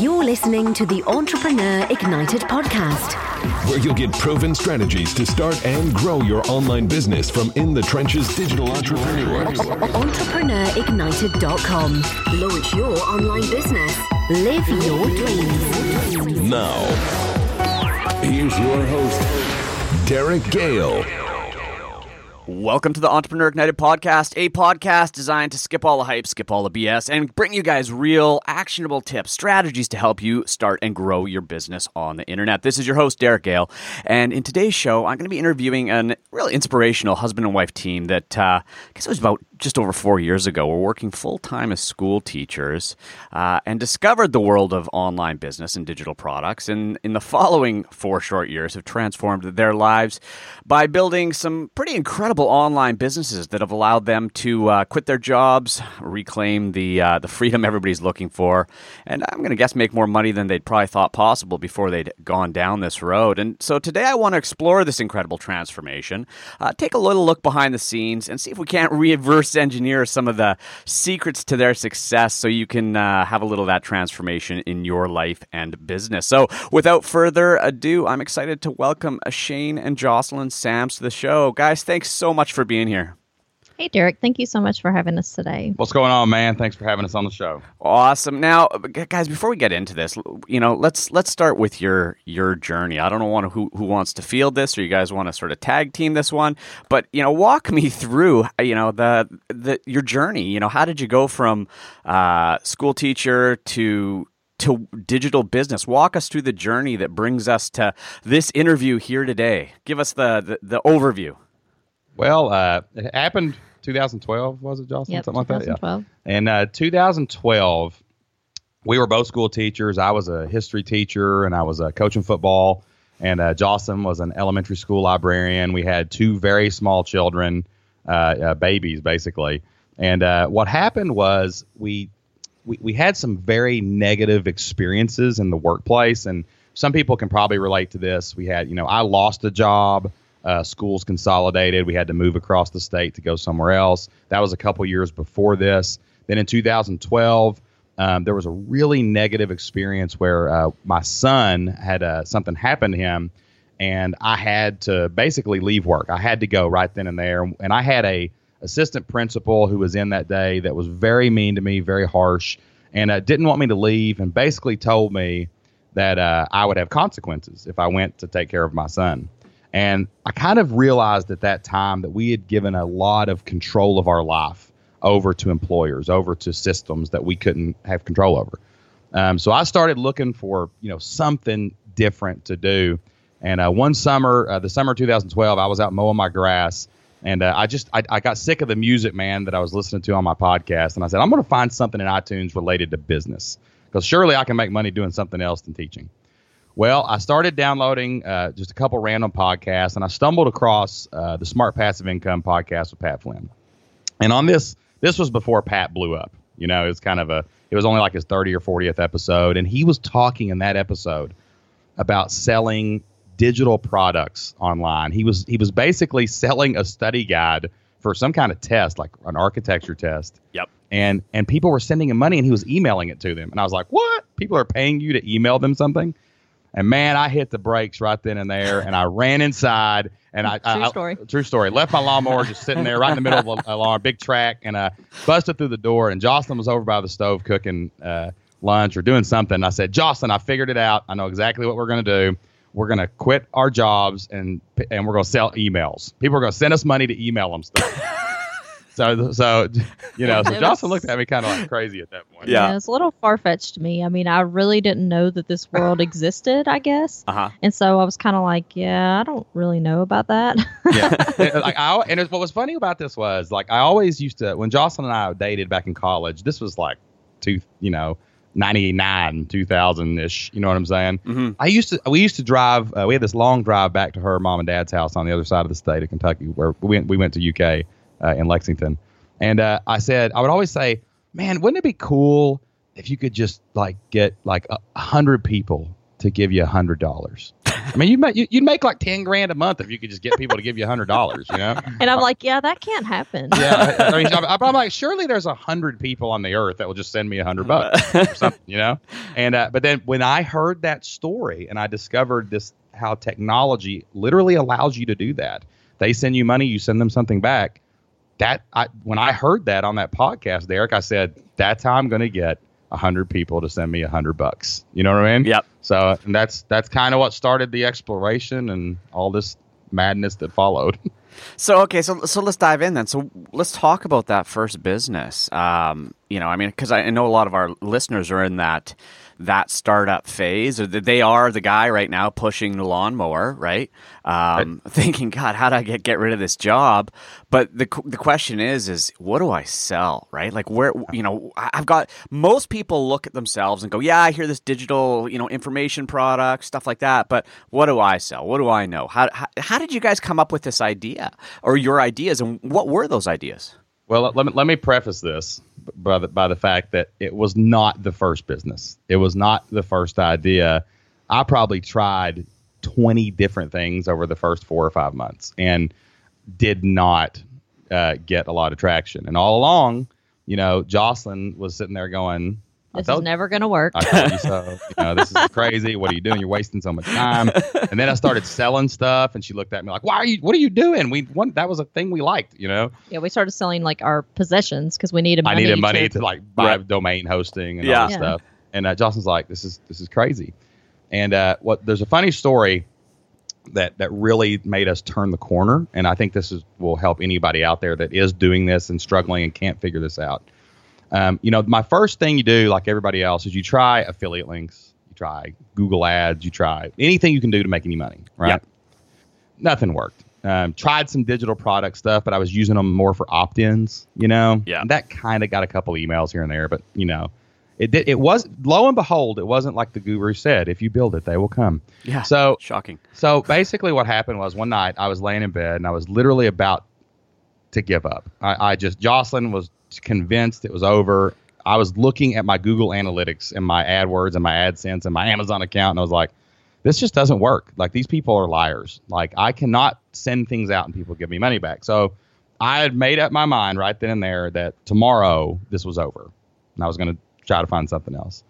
You're listening to the Entrepreneur Ignited podcast, where you'll get proven strategies to start and grow your online business from in the trenches digital entrepreneurs. EntrepreneurIgnited.com. Launch your online business. Live your dreams. Now, here's your host, Derek Gehl. Welcome to the Entrepreneur Ignited podcast, a podcast designed to skip all the hype, skip all the BS, and bring you guys real, actionable tips, strategies to help you start and grow your business on the internet. This is your host, Derek Gehl, and in today's show, I'm going to be interviewing a really inspirational husband and wife team that uh, I guess it was about just over four years ago. We're working full time as school teachers uh, and discovered the world of online business and digital products. And in the following four short years, have transformed their lives by building some pretty incredible online businesses that have allowed them to uh, quit their jobs, reclaim the uh, the freedom everybody's looking for, and I'm going to guess make more money than they'd probably thought possible before they'd gone down this road. And so today, I want to explore this incredible transformation, uh, take a little look behind the scenes, and see if we can't reverse engineer some of the secrets to their success so you can uh, have a little of that transformation in your life and business. So, without further ado, I'm excited to welcome Shane and Jocelyn Sams to the show. Guys, thanks so much for being here. Hey, Derek. Thank you so much for having us today. What's going on, man? Thanks for having us on the show. Awesome. Now, guys, before we get into this, you know, let's let's start with your your journey. I don't know who who wants to field this, or you guys want to sort of tag team this one, but you know, walk me through, you know, the the your journey. You know, how did you go from uh, school teacher to to digital business. Walk us through the journey that brings us to this interview here today. Give us the the, the overview. Well, uh, it happened 2012, was it, Jocelyn? Yep, Something like that. Yeah. And uh, 2012, we were both school teachers. I was a history teacher, and I was uh, coaching football. And uh, Jocelyn was an elementary school librarian. We had two very small children, uh, uh, babies, basically. And uh, what happened was we, we we had some very negative experiences in the workplace, and some people can probably relate to this. We had, you know, I lost a job uh, schools consolidated. We had to move across the state to go somewhere else. That was a couple years before this. Then in 2012, um, there was a really negative experience where uh, my son had uh, something happen to him, and I had to basically leave work. I had to go right then and there, and I had a assistant principal who was in that day that was very mean to me, very harsh, and uh, didn't want me to leave, and basically told me that uh, I would have consequences if I went to take care of my son. And I kind of realized at that time that we had given a lot of control of our life over to employers, over to systems that we couldn't have control over. Um, so I started looking for you know something different to do. And uh, one summer, uh, the summer of 2012, I was out mowing my grass, and uh, I just I, I, got sick of the music, man, that I was listening to on my podcast. And I said, I'm going to find something in iTunes related to business because surely I can make money doing something else than teaching. Well, I started downloading uh, just a couple random podcasts, and I stumbled across uh, the Smart Passive Income podcast with Pat Flynn. And on this, this was before Pat blew up. You know, it was kind of a, it was only like his 30 or 40th episode, and he was talking in that episode about selling digital products online. He was he was basically selling a study guide for some kind of test, like an architecture test. Yep. And and people were sending him money, and he was emailing it to them. And I was like, what? People are paying you to email them something? And man, I hit the brakes right then and there, and I ran inside. And I, true I, story. I, true story. Left my lawnmower just sitting there right in the middle of a lawn, big track, and I busted through the door. And Jocelyn was over by the stove cooking uh, lunch or doing something. I said, Jocelyn, I figured it out. I know exactly what we're going to do. We're going to quit our jobs and and we're going to sell emails. People are going to send us money to email them stuff. So, so you know, so Jocelyn looked at me kind of like crazy at that point. Yeah. yeah it's a little far fetched to me. I mean, I really didn't know that this world existed. I guess, Uh-huh. and so I was kind of like, yeah, I don't really know about that. yeah. And, like I, and it, what was funny about this was like I always used to when Jocelyn and I dated back in college. This was like two, you know, ninety nine, two thousand ish. You know what I'm saying? Mhm. I used to we used to drive. Uh, we had this long drive back to her mom and dad's house on the other side of the state of Kentucky, where we went. We went to UK uh, in Lexington, and uh, I said I would always say, man, wouldn't it be cool if you could just like get like a a hundred people to give you a hundred dollars? I mean, you might you, you'd make like ten grand a month if you could just get people to give you a hundred dollars. You know? And I'm like, yeah, that can't happen. Yeah. I, I mean, I'm, I'm like, surely there's a hundred people on the earth that will just send me a hundred bucks or something. You know? And uh, but then when I heard that story and I discovered this, how technology literally allows you to do that. They send you money, you send them something back. That I when I heard that on that podcast, Derek, I said that's how I'm going to get a hundred people to send me a hundred bucks. You know what I mean? Yep. So and that's that's kind of what started the exploration and all this madness that followed. So okay, so so let's dive in then. So let's talk about that first business. Um, you know, I mean, because I know a lot of our listeners are in that that startup phase. Or They are the guy right now pushing the lawnmower, right? Um, Thinking, God, how do I get get rid of this job? But the the question is, is what do I sell, right? Like where you know I- I've got most people look at themselves and go, yeah, I hear this digital, you know, information product stuff like that. But what do I sell? What do I know? How how, how did you guys come up with this idea or your ideas, and what were those ideas? Well, let me, let me preface this by the, by the fact that it was not the first business. It was not the first idea. I probably tried 20 different things over the first four or five months and did not uh, get a lot of traction. And all along, you know, Jocelyn was sitting there going, This is never going to work. I told you so. You know, this is crazy. What are you doing? You're wasting so much time. And then I started selling stuff, and she looked at me like, "Why are you? What are you doing? We one that was a thing we liked, you know." yeah, we started selling like our possessions because we needed money. I needed money to, to like buy Right. domain hosting and Yeah. all this Yeah. stuff. And uh, Jocelyn's like, "This is this is crazy." And uh, what there's a funny story that that really made us turn the corner, and I think this is will help anybody out there that is doing this and struggling and can't figure this out. Um, you know, my first thing you do, like everybody else, is you try affiliate links, you try Google Ads, you try anything you can do to make any money, right? Yep. Nothing worked. Um, tried some digital product stuff, but I was using them more for opt-ins. You know, Yeah. And that kind of got a couple emails here and there, but you know, it did. It was lo and behold, it wasn't like the guru said. If you build it, they will come. Yeah. So shocking. so basically, what happened was one night I was laying in bed and I was literally about to give up. I, I just Jocelyn was convinced it was over. I was looking at my Google Analytics and my AdWords and my AdSense and my Amazon account, and I was like, "This just doesn't work. Like these people are liars. Like I cannot send things out and people give me money back." So I had made up my mind right then and there that tomorrow this was over, and I was going to try to find something else.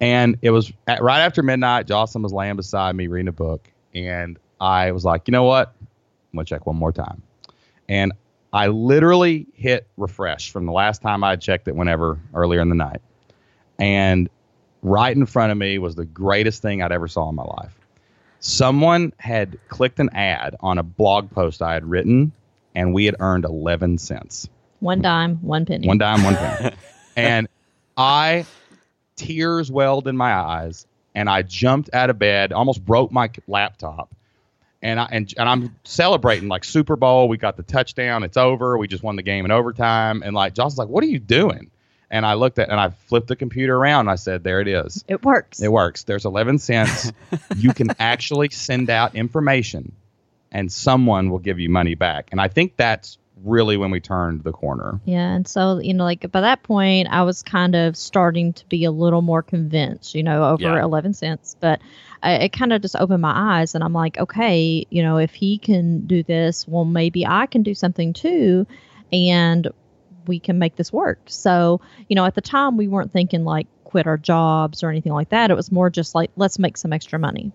And it was at, right after midnight. Jocelyn was laying beside me reading a book, and I was like, you know what? I'm gonna check one more time. And I literally hit refresh from the last time I checked it, whenever earlier in the night. And right in front of me was the greatest thing I'd ever saw in my life. Someone had clicked an ad on a blog post I had written, and we had earned 11 cents. one dime, one penny. One dime, one penny. and I tears welled in my eyes, and I jumped out of bed, almost broke my laptop, and I and, and I'm celebrating like Super Bowl. We got the touchdown. It's over. We just won the game in overtime. And like Josh was like, "What are you doing?" And I looked at and I flipped the computer around. And I said, "There it is. It works. It works. There's 11 cents. you can actually send out information, and someone will give you money back." And I think that's really when we turned the corner. Yeah, and so you know, like by that point, I was kind of starting to be a little more convinced, you know, over Yeah. eleven cents. But I, it kind of just opened my eyes, and I'm like, okay, you know, if he can do this, well, maybe I can do something too, and we can make this work. So, you know, at the time, we weren't thinking like quit our jobs or anything like that. It was more just like let's make some extra money.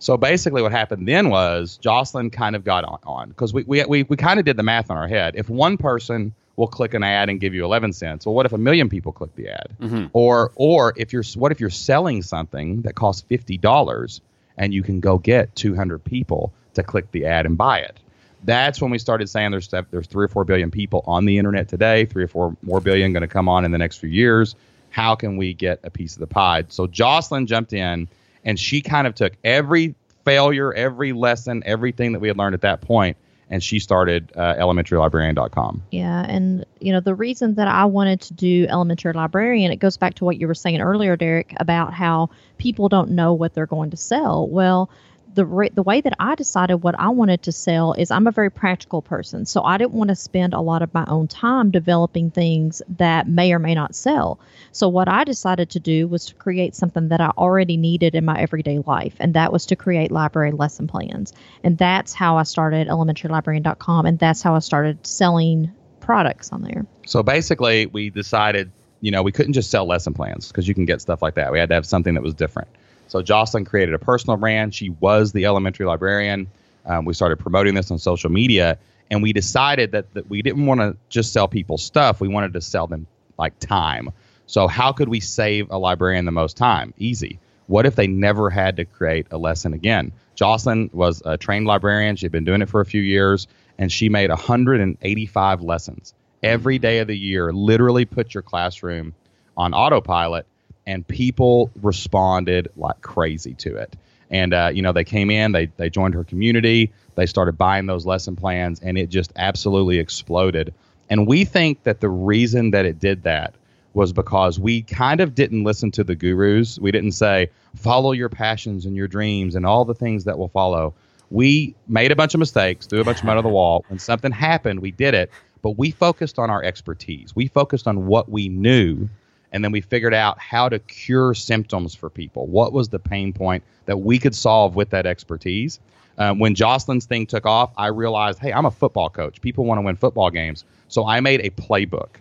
So basically, what happened then was Jocelyn kind of got on because we, we, we, we kind of did the math on our head. If one person will click an ad and give you 11 cents, well, what if a million people click the ad? Mhm. Or or if you're what if you're selling something that costs fifty dollars and you can go get 200 people to click the ad and buy it? That's when we started saying there's there's three or four billion people on the internet today, three or four more billion going to come on in the next few years. How can we get a piece of the pie? So Jocelyn jumped in and she kind of took every failure, every lesson, everything that we had learned at that point, and she started uh, elementarylibrarian.com. Yeah, and you know the reason that I wanted to do elementary librarian, it goes back to what you were saying earlier, Derek, about how people don't know what they're going to sell. Well, the re- the way that I decided what I wanted to sell is I'm a very practical person, so I didn't want to spend a lot of my own time developing things that may or may not sell. So what I decided to do was to create something that I already needed in my everyday life, and that was to create library lesson plans. And that's how I started elementarylibrarian.com, and that's how I started selling products on there. So basically, we decided, you know, we couldn't just sell lesson plans because you can get stuff like that. We had to have something that was different. So Jocelyn created a personal brand. She was the elementary librarian. Um, we started promoting this on social media, and we decided that, that we didn't want to just sell people stuff. We wanted to sell them like time. So how could we save a librarian the most time? Easy. What if they never had to create a lesson again? Jocelyn was a trained librarian. She'd been doing it for a few years, and she made 185 lessons every day of the year. Literally put your classroom on autopilot, and people responded like crazy to it. And uh, you know, they came in, they they joined her community, they started buying those lesson plans, and it just absolutely exploded. And we think that the reason that it did that was because we kind of didn't listen to the gurus. We didn't say, follow your passions and your dreams and all the things that will follow. We made a bunch of mistakes, threw a bunch of mud on the wall. When something happened, we did it, but we focused on our expertise. We focused on what we knew, and then we figured out how to cure symptoms for people. What was the pain point that we could solve with that expertise? Um, when Jocelyn's thing took off, I realized, hey, I'm a football coach. People want to win football games. So I made a playbook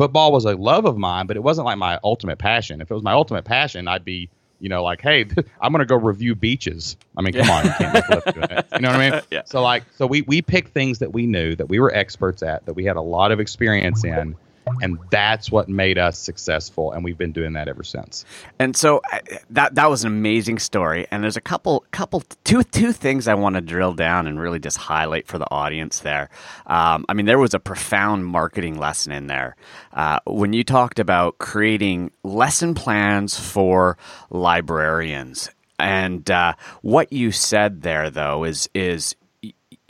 football was a love of mine, but it wasn't like my ultimate passion. If it was my ultimate passion, I'd be, you know, like, hey, I'm going to go review beaches. I mean, come on, you can't doing it. You know what I mean? Yeah. So like, so we we picked things that we knew that we were experts at, that we had a lot of experience in, and that's what made us successful, and we've been doing that ever since. And so that that was an amazing story. And there's a couple couple two two things I want to drill down and really just highlight for the audience there. Um, I mean, there was a profound marketing lesson in there uh, when you talked about creating lesson plans for librarians. And uh, what you said there, though, is is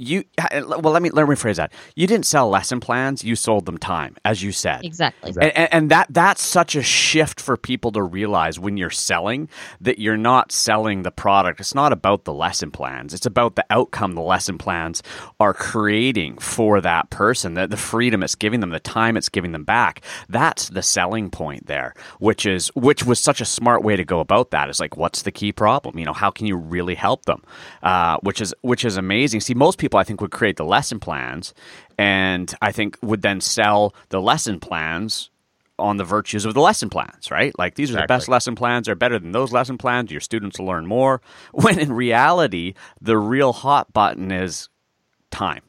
you well let me let me rephrase that you didn't sell lesson plans you sold them time as you said Exactly. and, and, and that that's such a shift for people to realize when you're selling that you're not selling the product. It's not about the lesson plans. It's about the outcome the lesson plans are creating for that person, the, the freedom it's giving them, the time it's giving them back. That's the selling point there, which is which was such a smart way to go about that. Is like, what's the key problem? You know, how can you really help them? Uh, which is which is amazing. See, most people I think would create the lesson plans, and I think would then sell the lesson plans on the virtues of the lesson plans, right? Like these are the best lesson plans, they're better than those lesson plans. Your students will learn more. When in reality, the real hot button is time.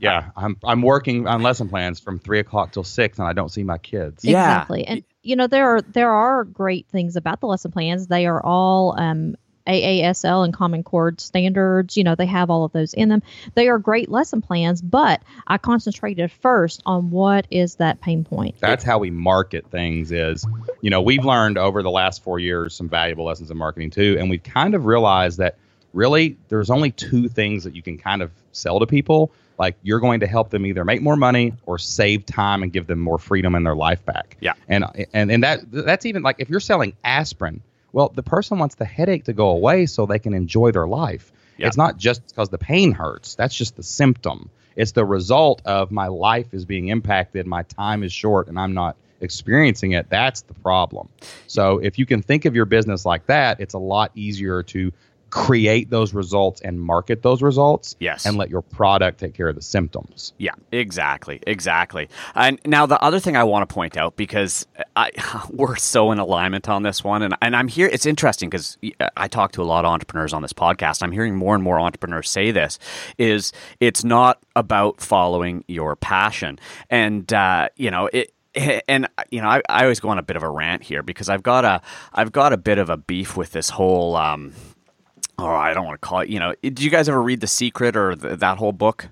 Yeah, I'm I'm working on lesson plans from three o'clock till six, and I don't see my kids. Yeah. Exactly. And you know there are there are great things about the lesson plans. They are all um, AASL and Common Core standards. You know they have all of those in them. They are great lesson plans, but I concentrated first on what is that pain point. That's how we market things is, you know, we've learned over the last four years some valuable lessons in marketing too. And we've kind of realized that really there's only two things that you can kind of sell to people. Like you're going to help them either make more money or save time and give them more freedom in their life back. Yeah. And and and that that's even like if you're selling aspirin, well, the person wants the headache to go away so they can enjoy their life. Yeah. It's not just because the pain hurts. That's just the symptom. It's the result of my life is being impacted, my time is short, and I'm not experiencing it. That's the problem. So if you can think of your business like that, it's a lot easier to create those results and market those results. Yes. And let your product take care of the symptoms. Yeah, exactly, exactly. And now the other thing I want to point out because I we're so in alignment on this one, and and I'm here. It's interesting because I talk to a lot of entrepreneurs on this podcast. I'm hearing more and more entrepreneurs say this: is it's not about following your passion, and uh, you know it and you know I, I always go on a bit of a rant here because I've got a I've got a bit of a beef with this whole um oh I don't want to call it you know did you guys ever read The Secret or th- that whole book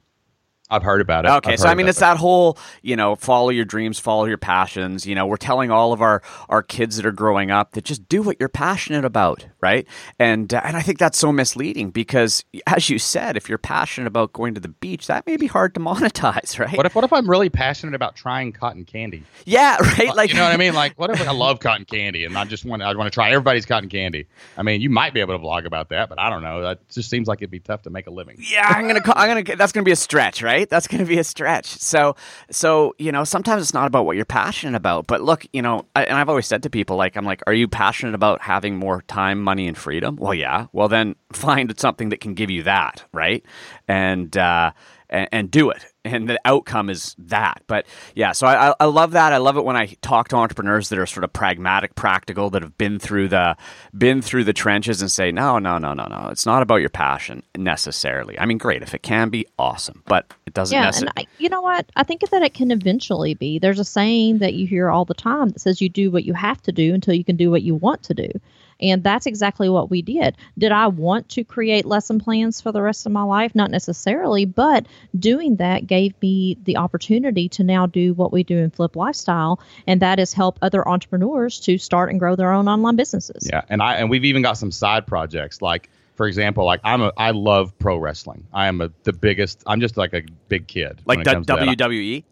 I've heard about it. Okay, I've so I mean, about it's that whole you know, follow your dreams, follow your passions. You know, we're telling all of our our kids that are growing up that just do what you're passionate about, right? And uh, and I think that's so misleading because, as you said, if you're passionate about going to the beach, that may be hard to monetize, right? What if what if I'm really passionate about trying cotton candy? yeah, right. Like you know what I mean? Like, what if I love cotton candy and I just want I want to try everybody's cotton candy? I mean, you might be able to vlog about that, but I don't know. That just seems like it'd be tough to make a living. Yeah, I'm gonna. I'm gonna. That's gonna be a stretch, right? That's gonna be a stretch. So, so you know, sometimes it's not about what you're passionate about. But look, you know, I, and I've always said to people, like, I'm like, are you passionate about having more time, money, and freedom? Well, yeah. Well, then find something that can give you that, right? And uh, and, and do it. And the outcome is that. But yeah, so I, I love that. I love it when I talk to entrepreneurs that are sort of pragmatic, practical, that have been through the been through the trenches and say, no, no, no, no, no. It's not about your passion necessarily. I mean, great if it can be, awesome, but it doesn't. Yeah, necessarily. and I, you know what? I think that it can eventually be. There's a saying that you hear all the time that says you do what you have to do until you can do what you want to do. And that's exactly what we did. Did I want to create lesson plans for the rest of my life? Not necessarily, but doing that gave me the opportunity to now do what we do in Flipped Lifestyle, and that is help other entrepreneurs to start and grow their own online businesses. Yeah, and I and we've even got some side projects like. For example, like I'm a, I love pro wrestling. I am a, the biggest. I'm just like a big kid. like when it comes to that. WWE.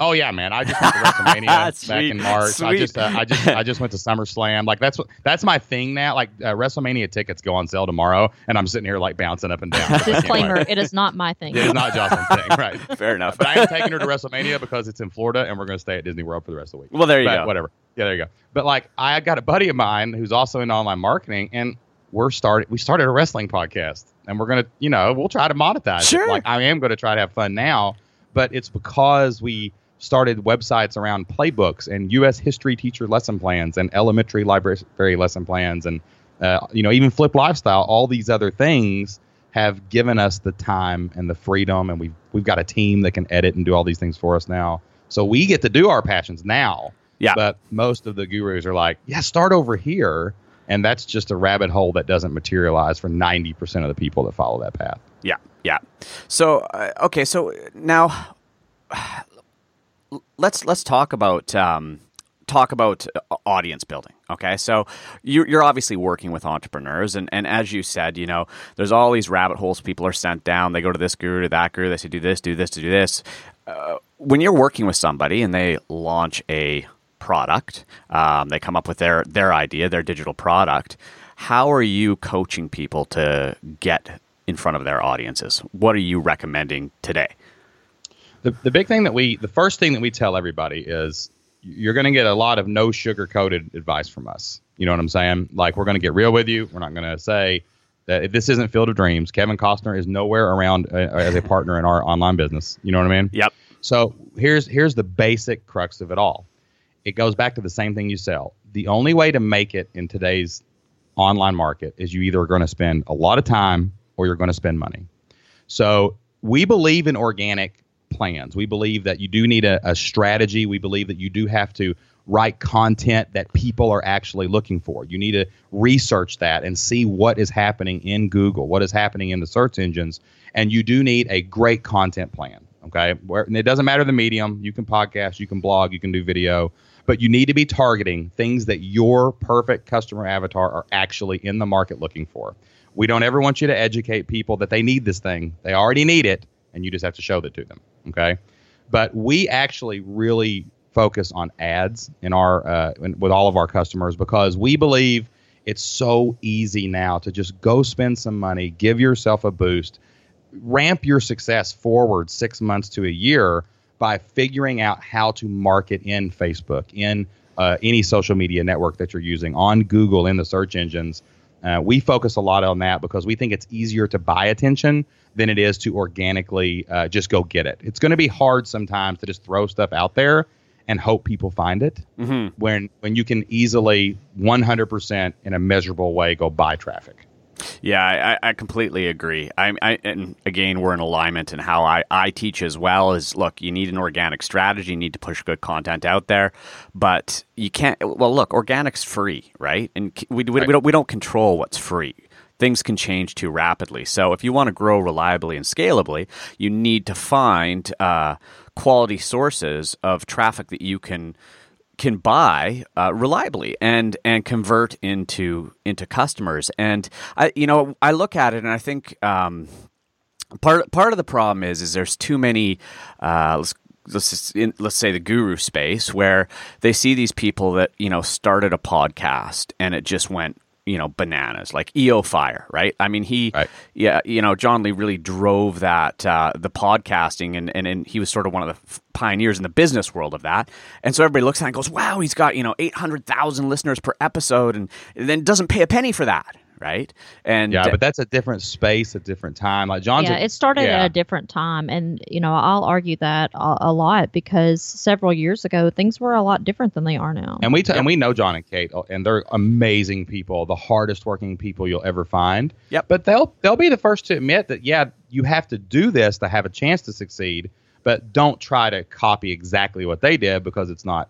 Oh yeah, man! I just went to WrestleMania back in March. I just, uh, I just, I just went to SummerSlam. Like that's what, that's my thing now. Like uh, WrestleMania tickets go on sale tomorrow, and I'm sitting here like bouncing up and down. Disclaimer. It is not my thing. It is not Jocelyn's thing, right? Fair enough. But I am taking her to WrestleMania because it's in Florida, and we're going to stay at Disney World for the rest of the week. Well, there you But go. Whatever. Yeah, there you go. But like, I got a buddy of mine who's also in online marketing, and we're started. We started a wrestling podcast, and we're gonna, you know, we'll try to monetize. it. Sure. Like, I am going to try to have fun now, but it's because we started websites around playbooks and U.S. history teacher lesson plans and elementary library lesson plans, and uh, you know, even Flipped Lifestyle. All these other things have given us the time and the freedom, and we've we've got a team that can edit and do all these things for us now. So we get to do our passions now. Yeah. But most of the gurus are like, yeah, start over here. And that's just a rabbit hole that doesn't materialize for 90% of the people that follow that path. Yeah, yeah. So uh, okay, so now let's let's talk about um, talk about uh, audience building. Okay, so you're, you're obviously working with entrepreneurs, and, and as you said, you know, there's all these rabbit holes people are sent down. They go to this guru, to that guru. They say do this, do this, do this. Uh, when you're working with somebody and they launch a product, um, they come up with their their idea, their digital product. How are you coaching people to get in front of their audiences? What are you recommending today? The, the big thing that we, the first thing that we tell everybody is you're going to get a lot of no sugar coated advice from us. You know what I'm saying? Like, we're going to get real with you. We're not going to say that if this isn't Field of Dreams, Kevin Costner is nowhere around uh, as a partner in our online business. You know what I mean? Yep. So here's here's the basic crux of it all. It goes back to the same thing you sell. The only way to make it in today's online market is you either are going to spend a lot of time or you're going to spend money. So we believe in organic plans. We believe that you do need a, a strategy. We believe that you do have to write content that people are actually looking for. You need to research that and see what is happening in Google, what is happening in the search engines, and you do need a great content plan. Okay, Where, and it doesn't matter the medium. You can podcast, you can blog, you can do video, but you need to be targeting things that your perfect customer avatar are actually in the market looking for. We don't ever want you to educate people that they need this thing. They already need it, and you just have to show that to them. Okay, but we actually really focus on ads in our uh, in, with all of our customers because we believe it's so easy now to just go spend some money, give yourself a boost, ramp your success forward six months to a year by figuring out how to market in Facebook, in uh, any social media network that you're using, on Google, in the search engines. Uh, we focus a lot on that because we think it's easier to buy attention than it is to organically uh, just go get it. It's going to be hard sometimes to just throw stuff out there and hope people find it Mm-hmm. when when you can easily 100% in a measurable way go buy traffic. Yeah, I, I completely agree. I, I and again, we're in alignment in how I, I teach as well. Is look, you need an organic strategy. You need to push good content out there, but you can't. Well, look, organic's free, right? And we, we, we don't we don't control what's free. things can change too rapidly. So if you want to grow reliably and scalably, you need to find uh, quality sources of traffic that you can can buy uh, reliably and and convert into into customers. And I, you know, I look at it and I think um, part part of the problem is is there's too many. Uh, let's let's in, let's say the guru space where they see these people that you know started a podcast and it just went you know bananas like eo fire right? I mean he Right. yeah you know john lee really drove that uh, the podcasting and, and and he was sort of one of the f- pioneers in the business world of that. And so everybody looks at it and goes wow he's got you know 800000 listeners per episode and then doesn't pay a penny for that right and Yeah, but that's a different space, a different time. Like John's, yeah, a- it started yeah. at a different time, and you know I'll argue that a, a lot because several years ago things were a lot different than they are now. And we t- and we know John and Kate, and they're amazing people, the hardest working people you'll ever find. Yep. But they'll they'll be the first to admit that yeah, you have to do this to have a chance to succeed, but don't try to copy exactly what they did because it's not.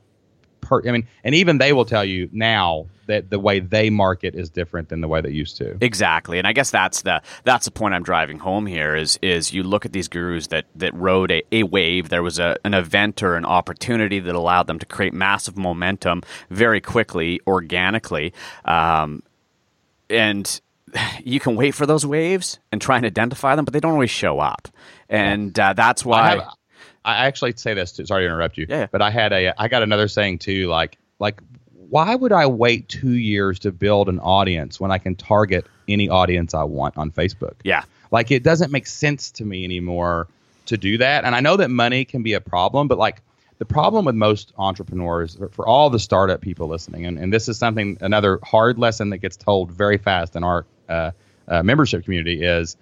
Per- I mean, and even they will tell you now that the way they market is different than the way they used to. Exactly, and I guess that's the that's the point I'm driving home here. Is is you look at these gurus that that rode a, a wave. There was a, an event or an opportunity that allowed them to create massive momentum very quickly, organically, um, and you can wait for those waves and try and identify them, but they don't always show up, and uh, that's why. I actually say this too. Sorry to interrupt you. Yeah, yeah. But I had a I got another saying too. Like like why would I wait two years to build an audience when I can target any audience I want on Facebook? yeah, Like it doesn't make sense to me anymore to do that. And I know that money can be a problem, but like the problem with most entrepreneurs, for all the startup people listening, and, and this is something another hard lesson that gets told very fast in our uh, uh, membership community is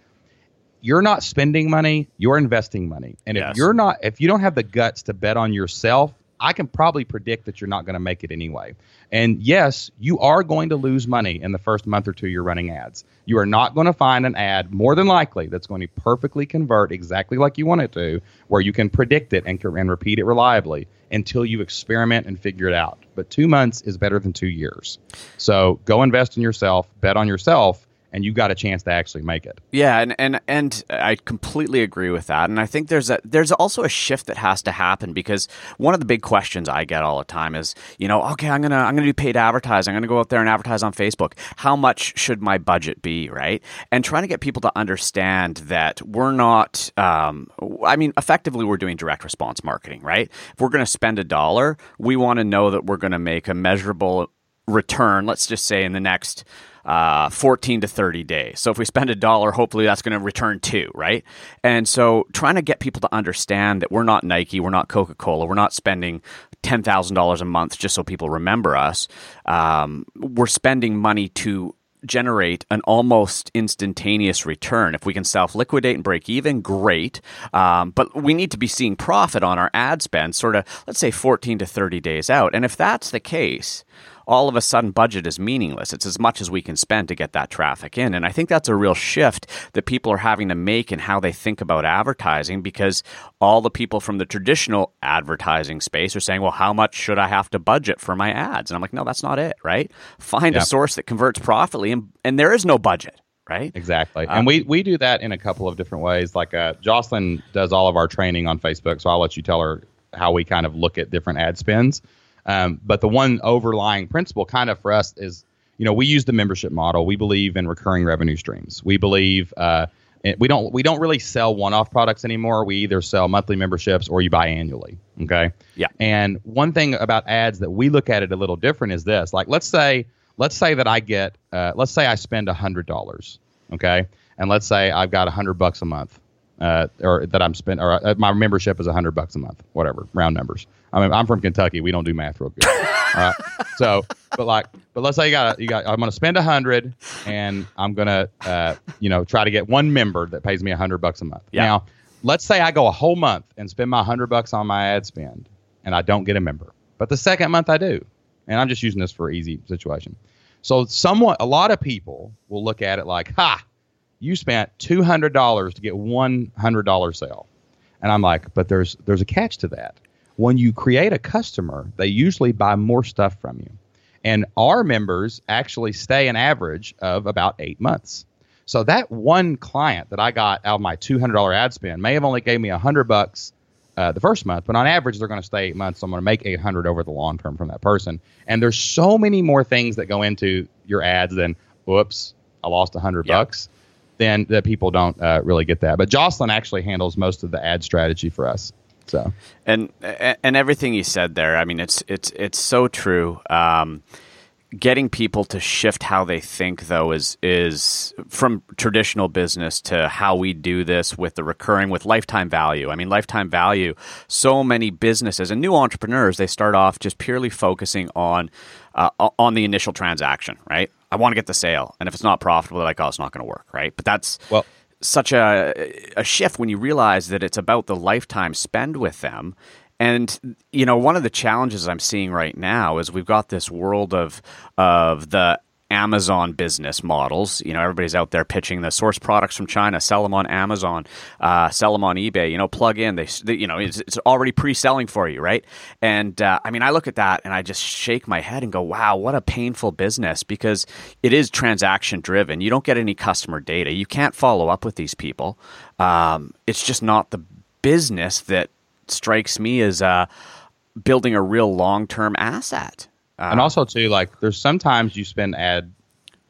you're not spending money, you're investing money. And Yes. if you're not, if you don't have the guts to bet on yourself, I can probably predict that you're not going to make it anyway. And yes, you are going to lose money in the first month or two you're running ads. You are not going to find an ad, more than likely, that's going to perfectly convert exactly like you want it to, where you can predict it and, and repeat it reliably until you experiment and figure it out. But two months is better than two years. So go invest in yourself, bet on yourself, and you got a chance to actually make it. Yeah, and, and and I completely agree with that. And I think there's a there's also a shift that has to happen because one of the big questions I get all the time is, you know, okay, I'm gonna I'm gonna do paid advertising. I'm gonna go out there and advertise on Facebook. How much should my budget be, right? And trying to get people to understand that we're not. Um, I mean, effectively, we're doing direct response marketing, right? If we're gonna spend a dollar, we want to know that we're gonna make a measurable return. Let's just say in the next uh, 14 to 30 days. So if we spend a dollar, hopefully that's going to return two, right? And so trying to get people to understand that we're not Nike, we're not Coca Cola, we're not spending $10,000 a month just so people remember us. Um, we're spending money to generate an almost instantaneous return. If we can self liquidate and break even, great. Um, but we need to be seeing profit on our ad spend, sort of, let's say 14 to 30 days out. And if that's the case, all of a sudden budget is meaningless. It's as much as we can spend to get that traffic in. And I think that's a real shift that people are having to make in how they think about advertising because all the people from the traditional advertising space are saying, well, how much should I have to budget for my ads? And I'm like, no, that's not it, right? Find a source that converts profitably and, and there is no budget, right? Exactly. Um, and we, we do that in a couple of different ways. Like uh, Jocelyn does all of our training on Facebook, so I'll let you tell her how we kind of look at different ad spends. Um, but the one overlying principle kind of for us is, you know, we use the membership model. We believe in recurring revenue streams. We believe uh, we don't we don't really sell one-off products anymore. We either sell monthly memberships or you buy annually. Okay. Yeah. And one thing about ads that we look at it a little different is this. Like, let's say let's say that I get uh, let's say I spend a hundred dollars. Okay. And let's say I've got a hundred bucks a month. Uh, or that I'm spending, or uh, my membership is a hundred bucks a month, whatever, round numbers. I mean, I'm from Kentucky. We don't do math real good. All right. So, but like, but let's say you got, you got, I'm going to spend a hundred and I'm going to, uh, you know, try to get one member that pays me a hundred bucks a month. Yeah. Now, let's say I go a whole month and spend my hundred bucks on my ad spend and I don't get a member, but the second month I do. And I'm just using this for easy situation. So somewhat, a lot of people will look at it like, ha, you spent two hundred dollars to get one hundred dollar sale, and I'm like, but there's there's a catch to that. When you create a customer, they usually buy more stuff from you, and our members actually stay an average of about eight months. So that one client that I got out of my $200 ad spend may have only gave me 100 bucks uh, the first month, but on average they're going to stay eight months. So I'm going to make 800 over the long term from that person. And there's so many more things that go into your ads than, whoops, I lost 100 Yeah. bucks. Then that people don't uh, really get that. But Jocelyn actually handles most of the ad strategy for us. So and and everything you said there i mean it's it's it's so true um, getting people to shift how they think though is is from traditional business to how we do this with the recurring with lifetime value i mean lifetime value so many businesses and new entrepreneurs they start off just purely focusing on uh, on the initial transaction right i want to get the sale and if it's not profitable they're like oh it's not going to work right but that's Well- such a a shift when you realize that it's about the lifetime spend with them. And you know, one of the challenges I'm seeing right now is we've got this world of of the Amazon business models. You know, everybody's out there pitching the source products from China, sell them on Amazon, uh, sell them on eBay. You know, plug in. They, they you know, it's, it's already pre-selling for you, right? And uh, I mean, I look at that and I just shake my head and go, "Wow, what a painful business!" Because it is transaction driven. You don't get any customer data. You can't follow up with these people. Um, it's just not the business that strikes me as uh, building a real long-term asset. Uh, and also too like there's sometimes you spend ad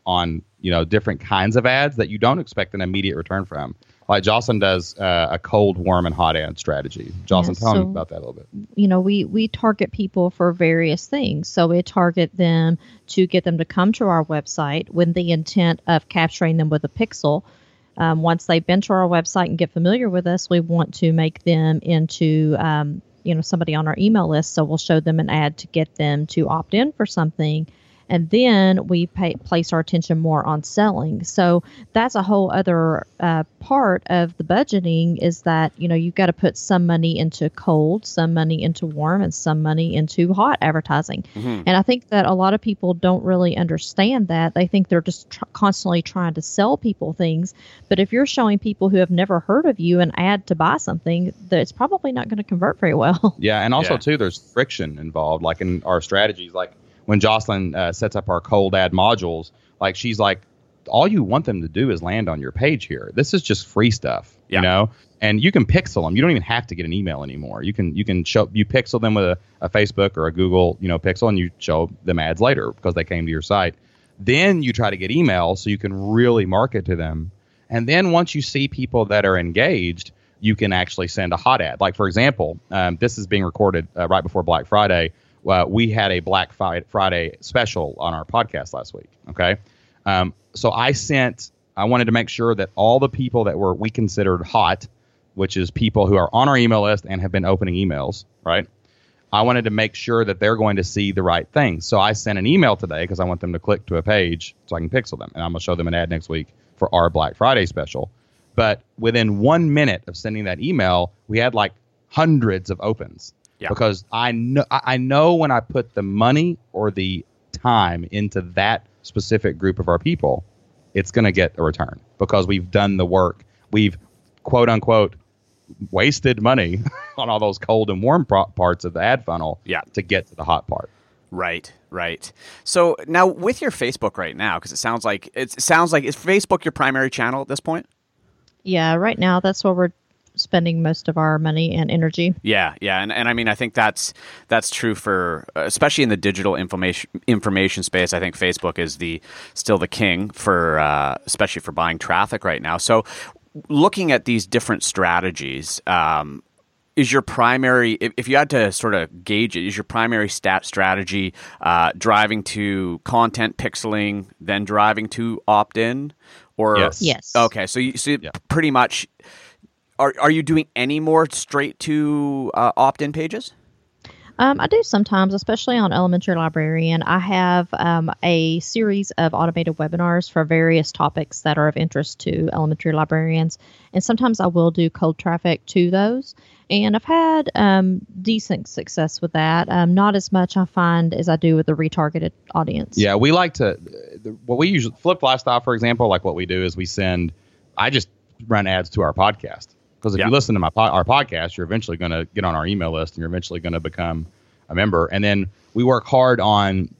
on you know different kinds of ads that you don't expect an immediate return from. Like jocelyn does uh, a cold warm and hot ad strategy. Jocelyn Yeah, tell so- me about that a little bit. you know we we target people for various things. So we target them to get them to come to our website with the intent of capturing them with a pixel. Um, once they've been to our website and get familiar with us we want to make them into um, you know somebody on our email list so we'll show them an ad to get them to opt in for something and then we pay, place our attention more on selling. So that's a whole other uh, part of the budgeting is that you know you've got to put some money into cold, some money into warm, and some money into hot advertising. And I think that a lot of people don't really understand that. They think they're just tr- constantly trying to sell people things. But if you're showing people who have never heard of you an ad to buy something, that it's probably not going to convert very well. yeah and also Yeah. too there's friction involved like in our strategies like when jocelyn uh, sets up our cold ad modules like she's like all you want them to do is land on your page here. This is just free stuff Yeah. you know? And you can pixel them you don't even have to get an email anymore. You can you can show you pixel them with a, a facebook or a google you know pixel and you show them ads later because they came to your site. Then you try to get emails so you can really market to them. And then once you see people that are engaged you can actually send a hot ad. Like for example um, this is being recorded uh, right before black friday uh, we had a black friday special on our podcast last week okay um, so i sent i wanted to make sure that all the people that were we considered hot which is people who are on our email list and have been opening emails right I wanted to make sure that they're going to see the right thing. So I sent an email today because I want them to click to a page so I can pixel them. And I'm going to show them an ad next week for our Black Friday special. But within one minute of sending that email, we had like hundreds of opens. Yeah. Because I know I I know when I put the money or the time into that specific group of our people, it's going to get a return because we've done the work. We've quote unquote wasted money on all those cold and warm pro- parts of the ad funnel Yeah. to get to the hot part. Right, right. So now with your Facebook right now, because it sounds like it sounds like is Facebook your primary channel at this point? yeah, right now that's where we're spending most of our money and energy. Yeah, yeah, and, and I mean I think that's that's true for uh, especially in the digital information information space. I think Facebook is the still the king for uh, especially for buying traffic right now. So looking at these different strategies. Um, is your primary if, if you had to sort of gauge it is your primary stat strategy uh, driving to content pixeling then driving to opt-in or Yes. Yes. okay so you so Yeah. pretty much are, are you doing any more straight to uh, opt-in pages Um, I do sometimes, especially on Elementary Librarian. I have um, a series of automated webinars for various topics that are of interest to elementary librarians, and sometimes I will do cold traffic to those. And I've had um, decent success with that. Um, not as much I find as I do with the retargeted audience. Yeah, we like to. The, what we usually flip lifestyle, for example, like what we do is we send. I just run ads to our podcast because if Yeah. you listen to my po- our podcast, you're eventually going to get on our email list and you're eventually going to become a member. And then we work hard on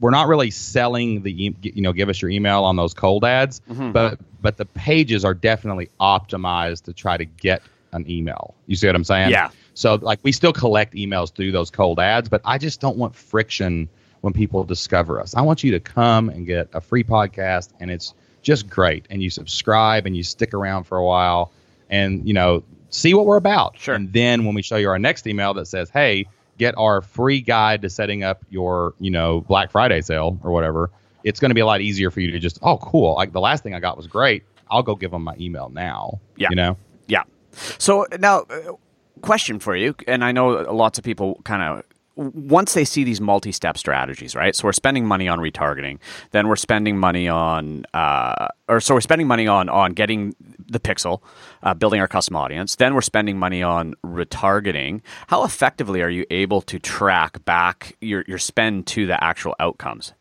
we're not really selling the e- you know give us your email on those cold ads, Mm-hmm. but but the pages are definitely optimized to try to get an email. You see what I'm saying? Yeah. So like we still collect emails through those cold ads, but I just don't want friction when people discover us. I want you to come and get a free podcast and it's just great and you subscribe and you stick around for a while and you know see what we're about. Sure. And then when we show you our next email that says, "Hey, get our free guide to setting up your, you know, Black Friday sale or whatever." It's going to be a lot easier for you to just, "Oh, cool. Like the last thing I got was great. I'll go give them my email now." Yeah. You know? Yeah. So now, uh, question for you, and I know lots of people kind of once they see these multi-step strategies, right? So we're spending money on retargeting, then we're spending money on, uh, or so we're spending money on on getting the pixel, uh, building our custom audience. Then we're spending money on retargeting. How effectively are you able to track back your your spend to the actual outcomes,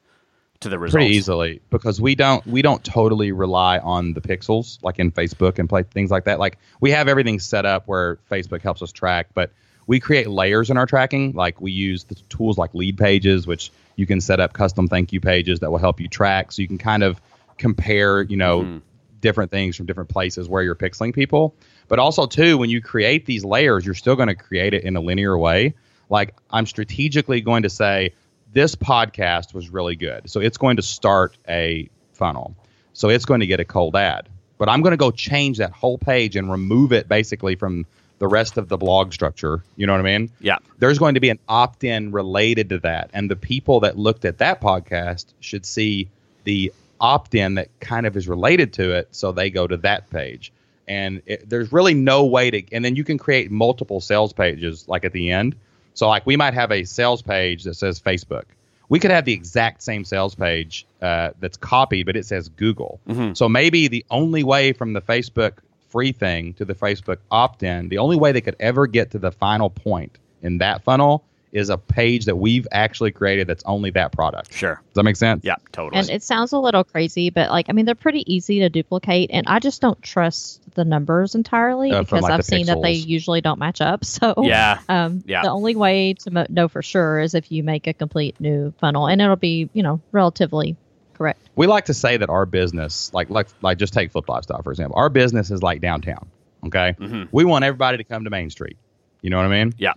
to the results? pretty easily because we don't we don't totally rely on the pixels like in Facebook and play things like that. Like we have everything set up where Facebook helps us track, but we create layers in our tracking. Like we use the tools like Leadpages, which you can set up custom thank you pages that will help you track. So you can kind of compare, you know, mm-hmm. different things from different places where you're pixeling people. But also too, when you create these layers, you're still going to create it in a linear way. Like I'm strategically going to say, this podcast was really good. So it's going to start a funnel. So it's going to get a cold ad. But I'm going to go change that whole page and remove it basically from the rest of the blog structure. You know what I mean? Yeah. There's going to be an opt in related to that. And the people that looked at that podcast should see the opt in that kind of is related to it. So they go to that page. And it, there's really no way to, and then you can create multiple sales pages like at the end. So, like, we might have a sales page that says Facebook. We could have the exact same sales page uh, that's copied, but it says Google. So maybe the only way from the Facebook free thing to the Facebook opt in, the only way they could ever get to the final point in that funnel is a page that we've actually created that's only that product. Sure. Does that make sense? Yeah. Totally. And it sounds a little crazy, but like I mean, they're pretty easy to duplicate, and I just don't trust the numbers entirely Uh, because like, I've the seen that they usually don't match up. So yeah. um, Yeah. the only way to mo- know for sure is if you make a complete new funnel, and it'll be you know relatively correct. We like to say that our business, like like like just take Flipped Lifestyle for example, our business is like downtown. Okay, mm-hmm. we want everybody to come to Main Street. You know what I mean? Yeah.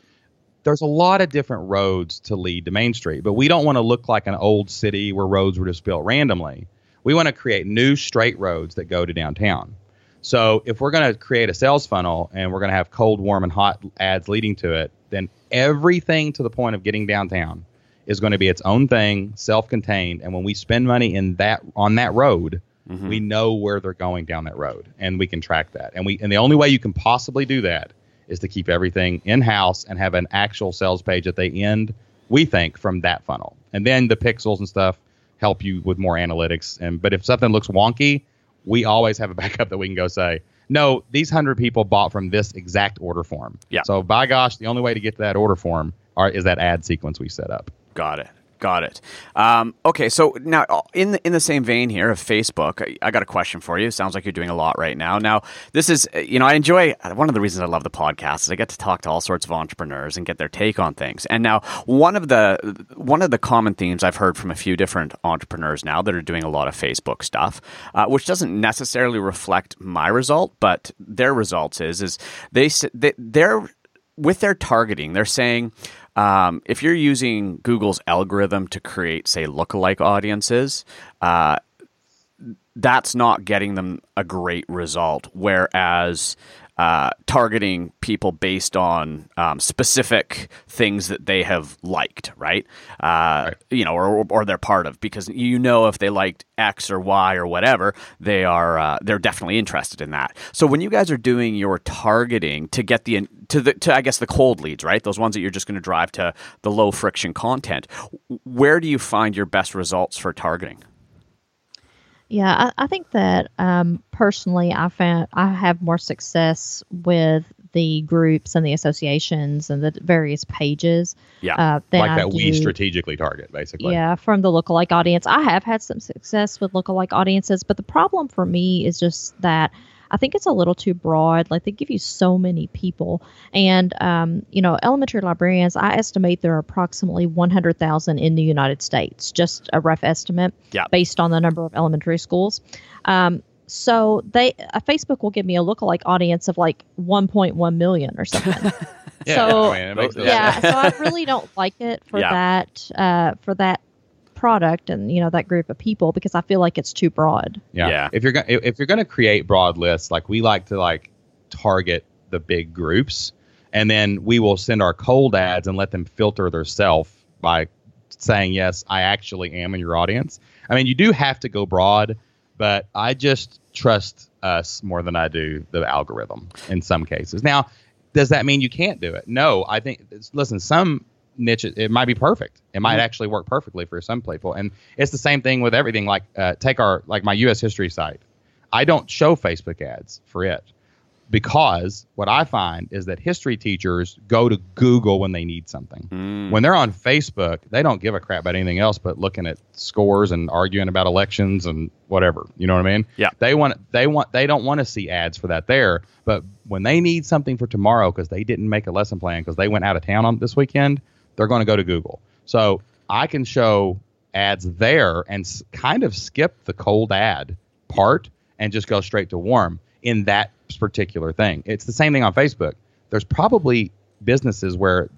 There's a lot of different roads to lead to Main Street, but we don't want to look like an old city where roads were just built randomly. We want to create new straight roads that go to downtown. So if we're going to create a sales funnel and we're going to have cold, warm, and hot ads leading to it, then everything to the point of getting downtown is going to be its own thing, self-contained. And when we spend money in that on that road, mm-hmm. we know where they're going down that road, and we can track that. And we and the only way you can possibly do that is to keep everything in house and have an actual sales page at the end. We think from that funnel, and then the pixels and stuff help you with more analytics. And but if something looks wonky, we always have a backup that we can go say, no, these hundred people bought from this exact order form. Yeah. So by gosh, the only way to get to that order form are, is that ad sequence we set up. Got it. Got it. Um, okay, so now uh, in the, in the same vein here of Facebook, I, I got a question for you. Sounds like you're doing a lot right now. Now, this is uh, you know I enjoy one of the reasons I love the podcast is I get to talk to all sorts of entrepreneurs and get their take on things. And now one of the one of the common themes I've heard from a few different entrepreneurs now that are doing a lot of Facebook stuff, uh, which doesn't necessarily reflect my result, but their results is is they they they're with their targeting, they're saying um, if you're using Google's algorithm to create, say, lookalike audiences, uh, that's not getting them a great result. Whereas uh, targeting people based on um, specific things that they have liked, right? Uh, You know, or, or they're part of, because you know if they liked X or Y or whatever, they are uh, they're definitely interested in that. So when you guys are doing your targeting to get the to the to I guess the cold leads, right? Those ones that you're just going to drive to the low friction content. Where do you find your best results for targeting? Yeah, I, I think that um, personally, I found I have more success with the groups and the associations and the various pages. Yeah, uh, like I that we strategically target, basically. Yeah, from the lookalike audience. I have had some success with lookalike audiences, but the problem for me is just that I think it's a little too broad. Like they give you so many people, and um, you know, elementary librarians. I estimate there are approximately 100,000 in the United States. Just a rough estimate, Yeah. based on the number of elementary schools. Um, so they uh, Facebook will give me a lookalike audience of like 1.1 million or something. Yeah, So- I mean, it makes it- yeah, so I really don't like it for Yeah. that uh, for that product and you know that group of people because I feel like it's too broad. Yeah. Yeah. If you're going if you're going to create broad lists, like we like to like target the big groups, and then we will send our cold ads and let them filter their self by saying yes, I actually am in your audience. I mean, you do have to go broad, but I just trust us more than I do the algorithm in some cases. Now, does that mean you can't do it? No, I think listen, some niche it might be perfect. It might actually work perfectly for some people. And it's the same thing with everything like uh, take our like my US history site. I don't show Facebook ads for it because what I find is that history teachers go to Google when they need something. Mm. When they're on Facebook, they don't give a crap about anything else but looking at scores and arguing about elections and whatever. You know what I mean? Yeah. They want they want they don't want to see ads for that there, but when they need something for tomorrow because they didn't make a lesson plan because they went out of town on this weekend, they're going to go to Google. So I can show ads there and s- kind of skip the cold ad part and just go straight to warm in that particular thing. It's the same thing on Facebook. There's probably businesses where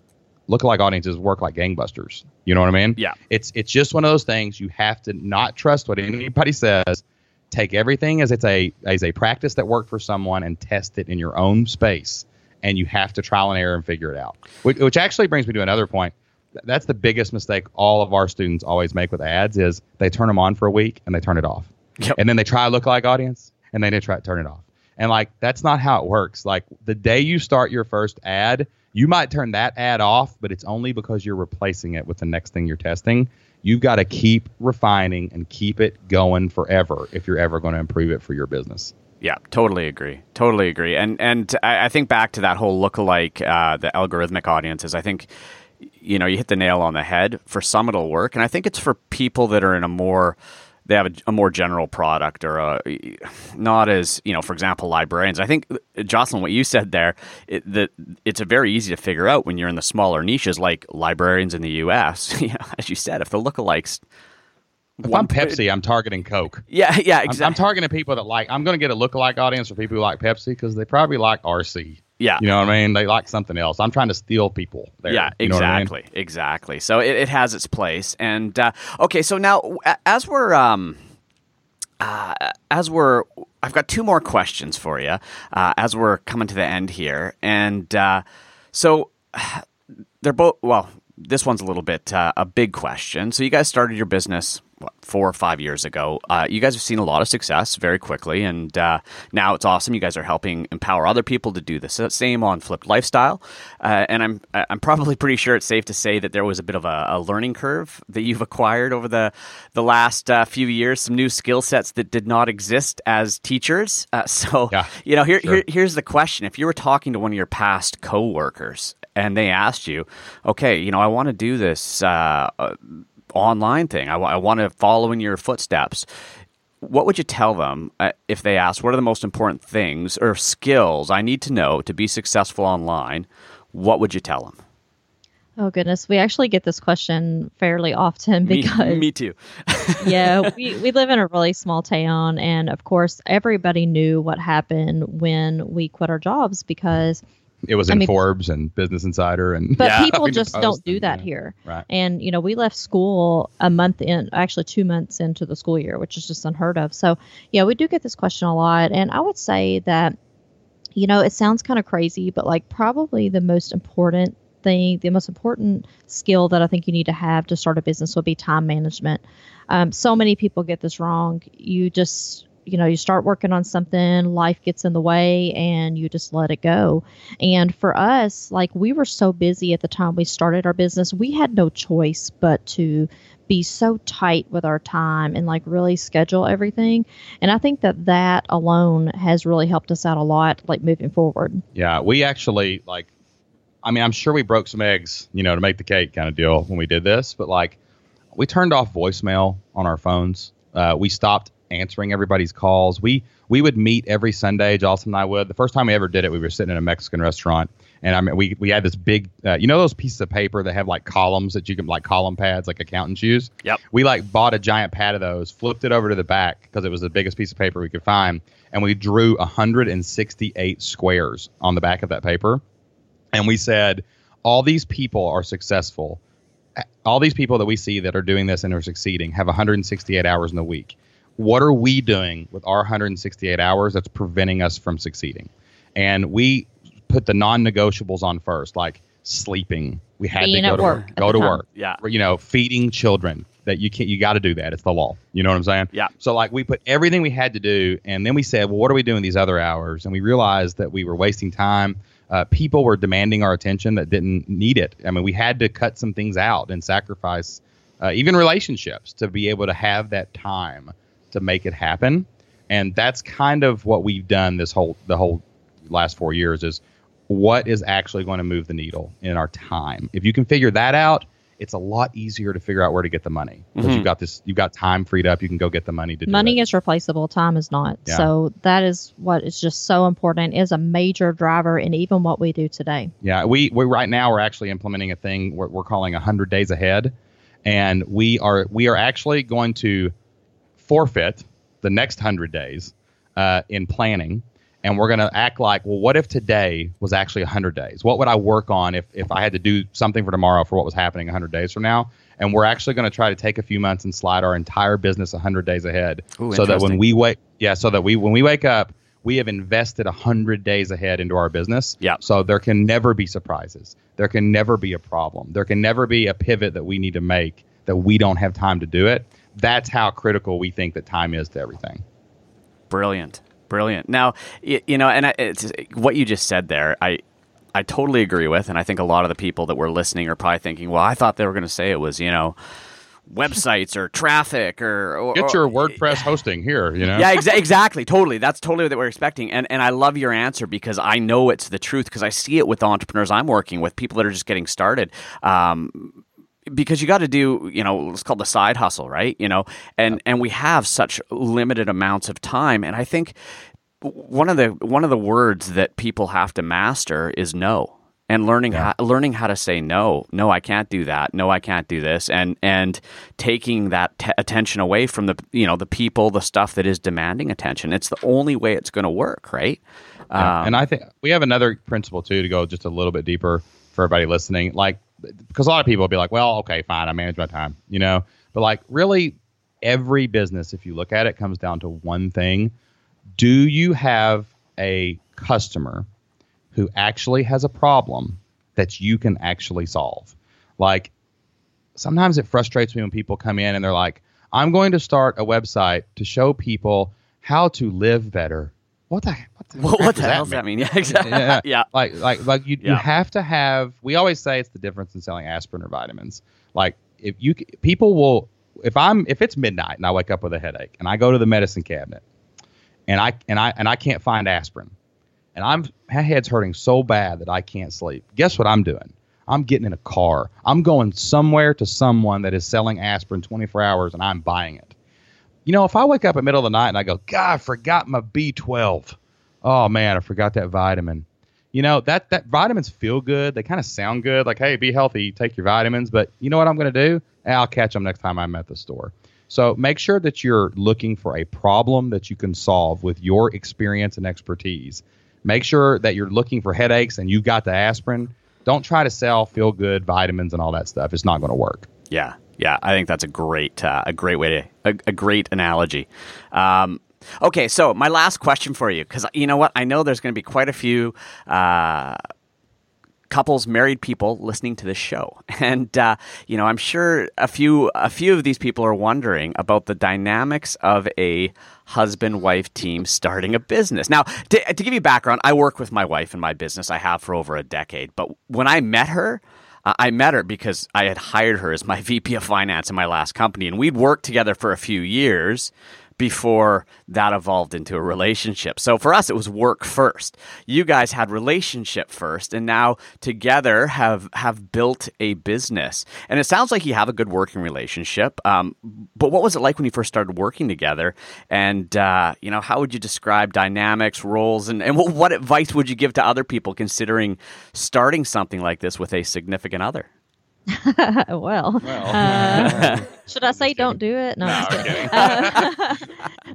lookalike audiences work like gangbusters. You know what I mean? Yeah. It's it's just one of those things you have to not trust what anybody says. Take everything as it's a as a practice that worked for someone and test it in your own space. And you have to trial and error and figure it out. Which, which actually brings me to another point. That's the biggest mistake all of our students always make with ads is they turn them on for a week and they turn it off. Yep. And then they try a lookalike audience and then they try to turn it off. And like that's not how it works. Like the day you start your first ad, you might turn that ad off, but it's only because you're replacing it with the next thing you're testing. You've got to keep refining and keep it going forever if you're ever going to improve it for your business. Yeah, totally agree. Totally agree. And and I, I think back to that whole lookalike, uh, the algorithmic audiences. I think you know you hit the nail on the head. For some, it'll work, and I think it's for people that are in a more they have a, a more general product or a not as you know. For example, librarians. I think Jocelyn, what you said there, it, that it's a very easy to figure out when you're in the smaller niches like librarians in the U.S. you know, as you said, if the lookalikes. If One I'm Pepsi, I'm targeting Coke. Yeah, yeah, I'm, exactly. I'm targeting people that like. I'm going to get a lookalike audience for people who like Pepsi because they probably like RC. Yeah. you know what I mean. They like something else. I'm trying to steal people. There. Yeah, You know what I mean? exactly, exactly. So it, it has its place, and uh, okay. So now, as we're um, uh, as we're, I've got two more questions for you uh, as we're coming to the end here, and uh, so they're both well. This one's a little bit uh, a big question. So you guys started your business what, four or five years ago. Uh, you guys have seen a lot of success very quickly, and uh, now it's awesome. You guys are helping empower other people to do the same on Flipped Lifestyle. Uh, and I'm I'm probably pretty sure it's safe to say that there was a bit of a, a learning curve that you've acquired over the the last uh, few years. Some new skill sets that did not exist as teachers. Uh, so Yeah, you know, here, sure. here here's the question: If you were talking to one of your past coworkers and they asked you, "Okay, you know, I want to do this uh, uh, online thing. I, want to follow in your footsteps." What would you tell them uh, if they asked, "What are the most important things or skills I need to know to be successful online?" What would you tell them? Oh goodness, we actually get this question fairly often because me, me too. yeah, we, we live in a really small town. And of course, everybody knew what happened when we quit our jobs because, It was I in mean- Forbes and Business Insider and but Yeah. people just don't do that yeah. here. Right. And, you know, we left school a month in, actually two months into the school year, which is just unheard of. So, yeah, we do get this question a lot. And I would say that, you know, it sounds kind of crazy, but like probably the most important thing, the most important skill that I think you need to have to start a business would be time management. Um, so many people get this wrong. You just, you know, you start working on something, life gets in the way, and you just let it go. And for us, like we were so busy at the time we started our business, we had no choice but to be so tight with our time and like really schedule everything. And I think that that alone has really helped us out a lot, like moving forward. Yeah, we actually like. I mean, I'm sure we broke some eggs, you know, to make the cake kind of deal when we did this. But like, we turned off voicemail on our phones. Uh, we stopped answering everybody's calls. We we would meet every Sunday. Jocelyn and I would. The first time we ever did it, we were sitting in a Mexican restaurant, and I mean, we we had this big, uh, you know, those pieces of paper that have like columns that you can like column pads, like accountants use. Yep. We like bought a giant pad of those, flipped it over to the back because it was the biggest piece of paper we could find, and we drew 168 squares on the back of that paper, and we said, all these people are successful. All these people that we see that are doing this and are succeeding have 168 hours in a week what are we doing with our 168 hours that's preventing us from succeeding? And we put the non-negotiables on first, like sleeping. We had Being to go to work work. Go to time. work. Yeah. You know, feeding children. That you can't. You got to do that. It's the law. You know what I'm saying? Yeah. So like we put everything we had to do, and then we said, well, what are we doing these other hours? And we realized that we were wasting time. Uh, people were demanding our attention that didn't need it. I mean, we had to cut some things out and sacrifice uh, even relationships to be able to have that time to make it happen. And that's kind of what we've done this whole the whole last four years is what is actually going to move the needle in our time. If you can figure that out, it's a lot easier to figure out where to get the money because you've mm-hmm. got this you've got time freed up. You can go get the money to do Money it. is replaceable, time is not. Yeah. So that is what is just so important is a major driver in even what we do today. Yeah, we we right now we're actually implementing a thing we're, we're calling hundred days ahead, and we are we are actually going to forfeit the next hundred days uh, in planning, and we're going to act like, well, what if today was actually hundred days? What would I work on if if I had to do something for tomorrow for what was happening hundred days from now? And we're actually going to try to take a few months and slide our entire business hundred days ahead, Ooh, so that when we wake, yeah, so that we when we wake up. We have invested 100 days ahead into our business. Yeah. So there can never be surprises. There can never be a problem. There can never be a pivot that we need to make that we don't have time to do it. That's how critical we think that time is to everything. Brilliant, brilliant. Now, you, you know, and I, it's what you just said there. I I totally agree with, and I think a lot of the people that were listening are probably thinking, "Well, I thought they were going to say it was, you know, websites or traffic or, or Get your WordPress hosting here, you know? yeah, exa- exactly. Totally. That's totally what we're expecting. And and I love your answer because I know it's the truth because I see it with the entrepreneurs I'm working with, people that are just getting started. Um, because you got to do, you know, it's called the side hustle, right? You know, and and we have such limited amounts of time, and I think one of the one of the words that people have to master is no and learning how learning how to say no no i can't do that no i can't do this and and taking that t- attention away from the you know the people the stuff that is demanding attention it's the only way it's going to work right Yeah. Um, and I think we have another principle too to go just a little bit deeper for everybody listening. Like, because a lot of people will be like, "Well, okay, fine, I manage my time," you know. But like, really, every business, if you look at it, comes down to one thing: Do you have a customer who actually has a problem that you can actually solve? Like, sometimes it frustrates me when people come in and they're like, "I'm going to start a website to show people how to live better." What the what the, what, what the hell does that mean? yeah exactly. yeah, yeah. Like like like you, you have to have we always say it's the difference in selling aspirin or vitamins. Like if you people will if i'm if it's midnight and i wake up with a headache and i go to the medicine cabinet and i and i and i can't find aspirin and i'm my head's hurting so bad that i can't sleep guess what i'm doing? I'm getting in a car. I'm going somewhere to someone that is selling aspirin 24 hours and i'm buying it you know, if I wake up in the middle of the night and I go, God, I forgot my B12. Oh man, I forgot that vitamin. You know, that that vitamins feel good. They kind of sound good. Like, hey, be healthy, take your vitamins. But you know what I'm going to do? I'll catch them next time I'm at the store. So make sure that you're looking for a problem that you can solve with your experience and expertise. Make sure that you're looking for headaches and you've got the aspirin. Don't try to sell feel good vitamins and all that stuff. It's not going to work. Yeah, yeah, I think that's a great, uh, a great way to, a, a great analogy. Um, okay, so my last question for you, because you know what, I know there's going to be quite a few uh, couples, married people listening to this show, and uh, you know, I'm sure a few, a few of these people are wondering about the dynamics of a husband-wife team starting a business. Now, to, to give you background, I work with my wife in my business. I have for over a decade, but when I met her. I met her because I had hired her as my VP of finance in my last company, and we'd worked together for a few years before that evolved into a relationship. So for us, it was work first. You guys had relationship first, and now together have have built a business. And it sounds like you have a good working relationship. Um, but what was it like when you first started working together? And uh, you know, how would you describe dynamics, roles, and and what, what advice would you give to other people considering starting something like this with a significant other? well, uh, should I say don't do it? No, kidding. Uh,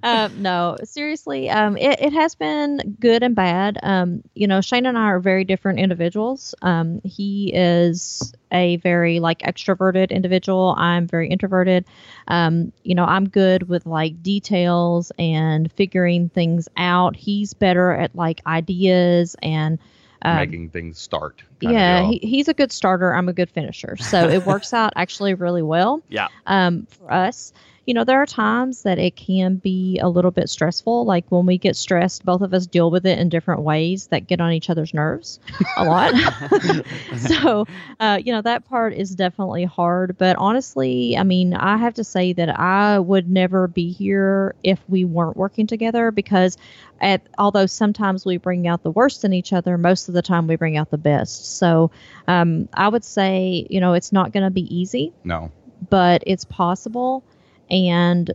uh, no, seriously, um, it, it has been good and bad. Um, you know, Shane and I are very different individuals. Um, he is a very like extroverted individual. I'm very introverted. Um, you know, I'm good with like details and figuring things out. He's better at like ideas and um, making things start. Yeah, he, he's a good starter. I'm a good finisher. So it works out actually really well. Yeah. Um, for us, you know, there are times that it can be a little bit stressful. Like when we get stressed, both of us deal with it in different ways that get on each other's nerves a lot. so, uh, you know, that part is definitely hard. But honestly, I mean, I have to say that I would never be here if we weren't working together because at, although sometimes we bring out the worst in each other, most of the time we bring out the best. So um, I would say, you know, it's not going to be easy. No. But it's possible and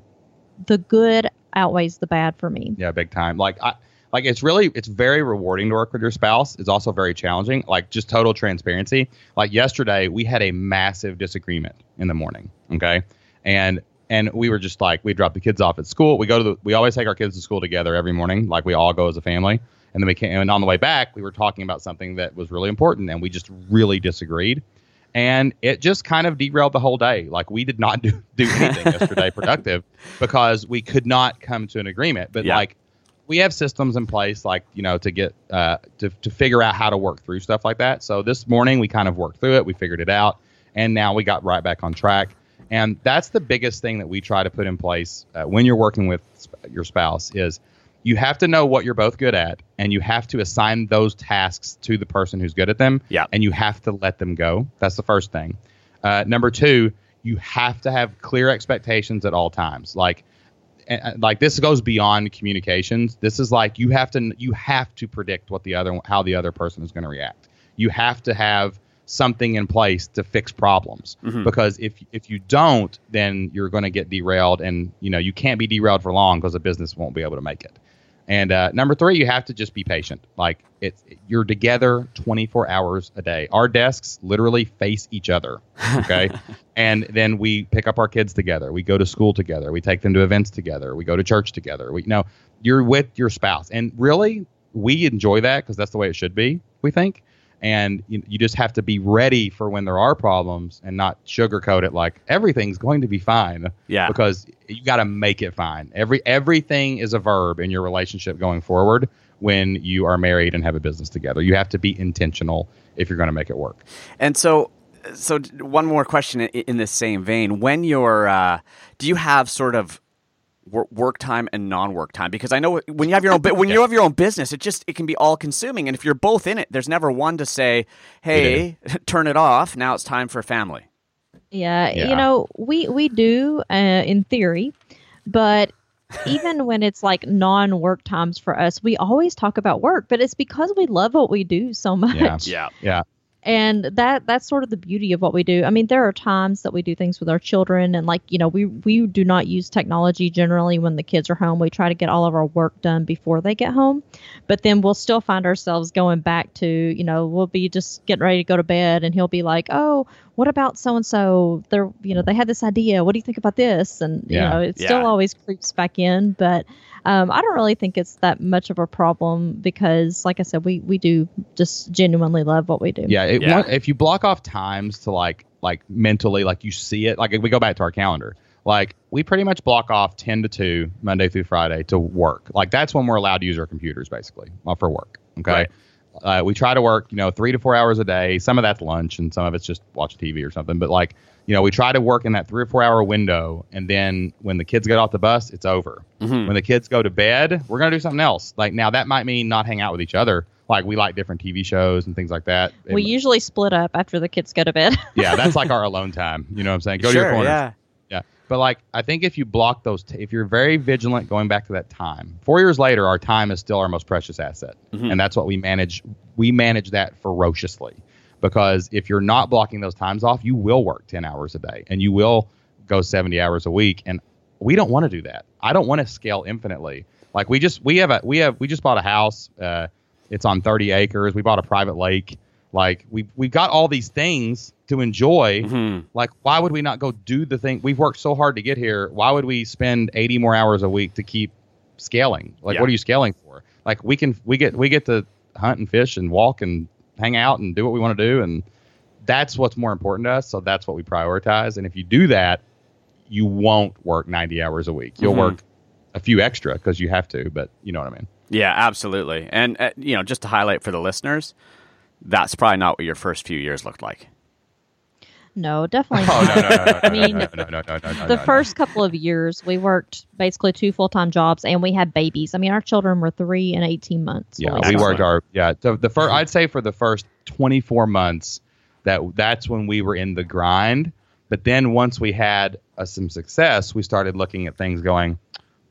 the good outweighs the bad for me. Yeah, big time. Like I like it's really it's very rewarding to work with your spouse. It's also very challenging. Like just total transparency. Like yesterday we had a massive disagreement in the morning, okay? And and we were just like we dropped the kids off at school. We go to the we always take our kids to school together every morning, like we all go as a family. And then we came and on the way back we were talking about something that was really important and we just really disagreed and it just kind of derailed the whole day. Like we did not do, do anything yesterday productive because we could not come to an agreement. But yeah. like we have systems in place, like you know, to get uh, to to figure out how to work through stuff like that. So this morning we kind of worked through it, we figured it out, and now we got right back on track. And that's the biggest thing that we try to put in place uh, when you're working with your spouse is you have to know what you're both good at and you have to assign those tasks to the person who's good at them yeah. and you have to let them go. That's the first thing. Uh, number two you have to have clear expectations at all times. Like like this goes beyond communications. This is like you have to you have to predict what the other how the other person is going to react. You have to have something in place to fix problems. Mm-hmm. because if if you don't then you're going to get derailed and you know you can't be derailed for long because the business won't be able to make it and uh, number three, you have to just be patient. Like it's you're together 24 hours a day. Our desks literally face each other. Okay, and then we pick up our kids together. We go to school together. We take them to events together. We go to church together. We you know you're with your spouse, and really we enjoy that because that's the way it should be. We think and you, you just have to be ready for when there are problems and not sugarcoat it like everything's going to be fine. Yeah. Because you got to make it fine. Every everything is a verb in your relationship going forward when you are married and have a business together. You have to be intentional if you're going to make it work. And so so one more question in the same vein. When you're uh, do you have sort of work time and non-work time because I know when you have your own when you have your own business it just it can be all consuming and if you're both in it there's never one to say hey turn it off now it's time for family. Yeah, yeah. you know we we do uh, in theory but even when it's like non-work times for us we always talk about work but it's because we love what we do so much. Yeah yeah, yeah and that that's sort of the beauty of what we do. I mean there are times that we do things with our children and like you know we we do not use technology generally when the kids are home. We try to get all of our work done before they get home. But then we'll still find ourselves going back to you know we'll be just getting ready to go to bed and he'll be like oh what about so and so they're you know they had this idea. What do you think about this? And yeah. you know it yeah. still always creeps back in. But um, I don't really think it's that much of a problem because, like I said, we we do just genuinely love what we do. Yeah, it, yeah. if you block off times to like like mentally, like you see it, like we go back to our calendar, like we pretty much block off 10 to 2 monday through friday to work like that's when we're allowed to use our computers basically for work okay right. uh, we try to work you know three to four hours a day some of that's lunch and some of it's just watch tv or something but like you know, we try to work in that three or four hour window, and then when the kids get off the bus, it's over. Mm-hmm. When the kids go to bed, we're gonna do something else. Like now, that might mean not hang out with each other. Like we like different TV shows and things like that. We and, usually split up after the kids go to bed. yeah, that's like our alone time. You know what I'm saying? Go sure, to your corner. Yeah. Yeah. But like, I think if you block those, t- if you're very vigilant, going back to that time, four years later, our time is still our most precious asset, and that's what we manage. We manage that ferociously because if you're not blocking those times off, you will work ten hours a day, and you will go seventy hours a week, and we don't want to do that. I don't want to scale infinitely. Like we just we have a we have we just bought a house. Uh, it's on thirty acres. We bought a private lake. Like we we've got all these things to enjoy. Mhm. Like why would we not go do the thing? We've worked so hard to get here. Why would we spend eighty more hours a week to keep scaling? Like Yeah. what are you scaling for? Like we can we get we get to hunt and fish and walk and hang out and do what we want to do and that's what's more important to us. So that's what we prioritize. And if you do that, you won't work 90 hours a week. You'll Mhm. work a few extra because you have to, but you know what I mean. Yeah, absolutely. And uh, you know, just to highlight for the listeners, that's probably not what your first few years looked like. No, definitely Oh no no no no I mean, no, no, no, no, no, no, the no. first couple of years, we worked basically two full time jobs, and we had babies. I mean, our children were three and eighteen months. Yeah, we started. worked our yeah. The, the first I'd say for the first 24 months that that's when we were in the grind. But then once we had uh, some success, we started looking at things going,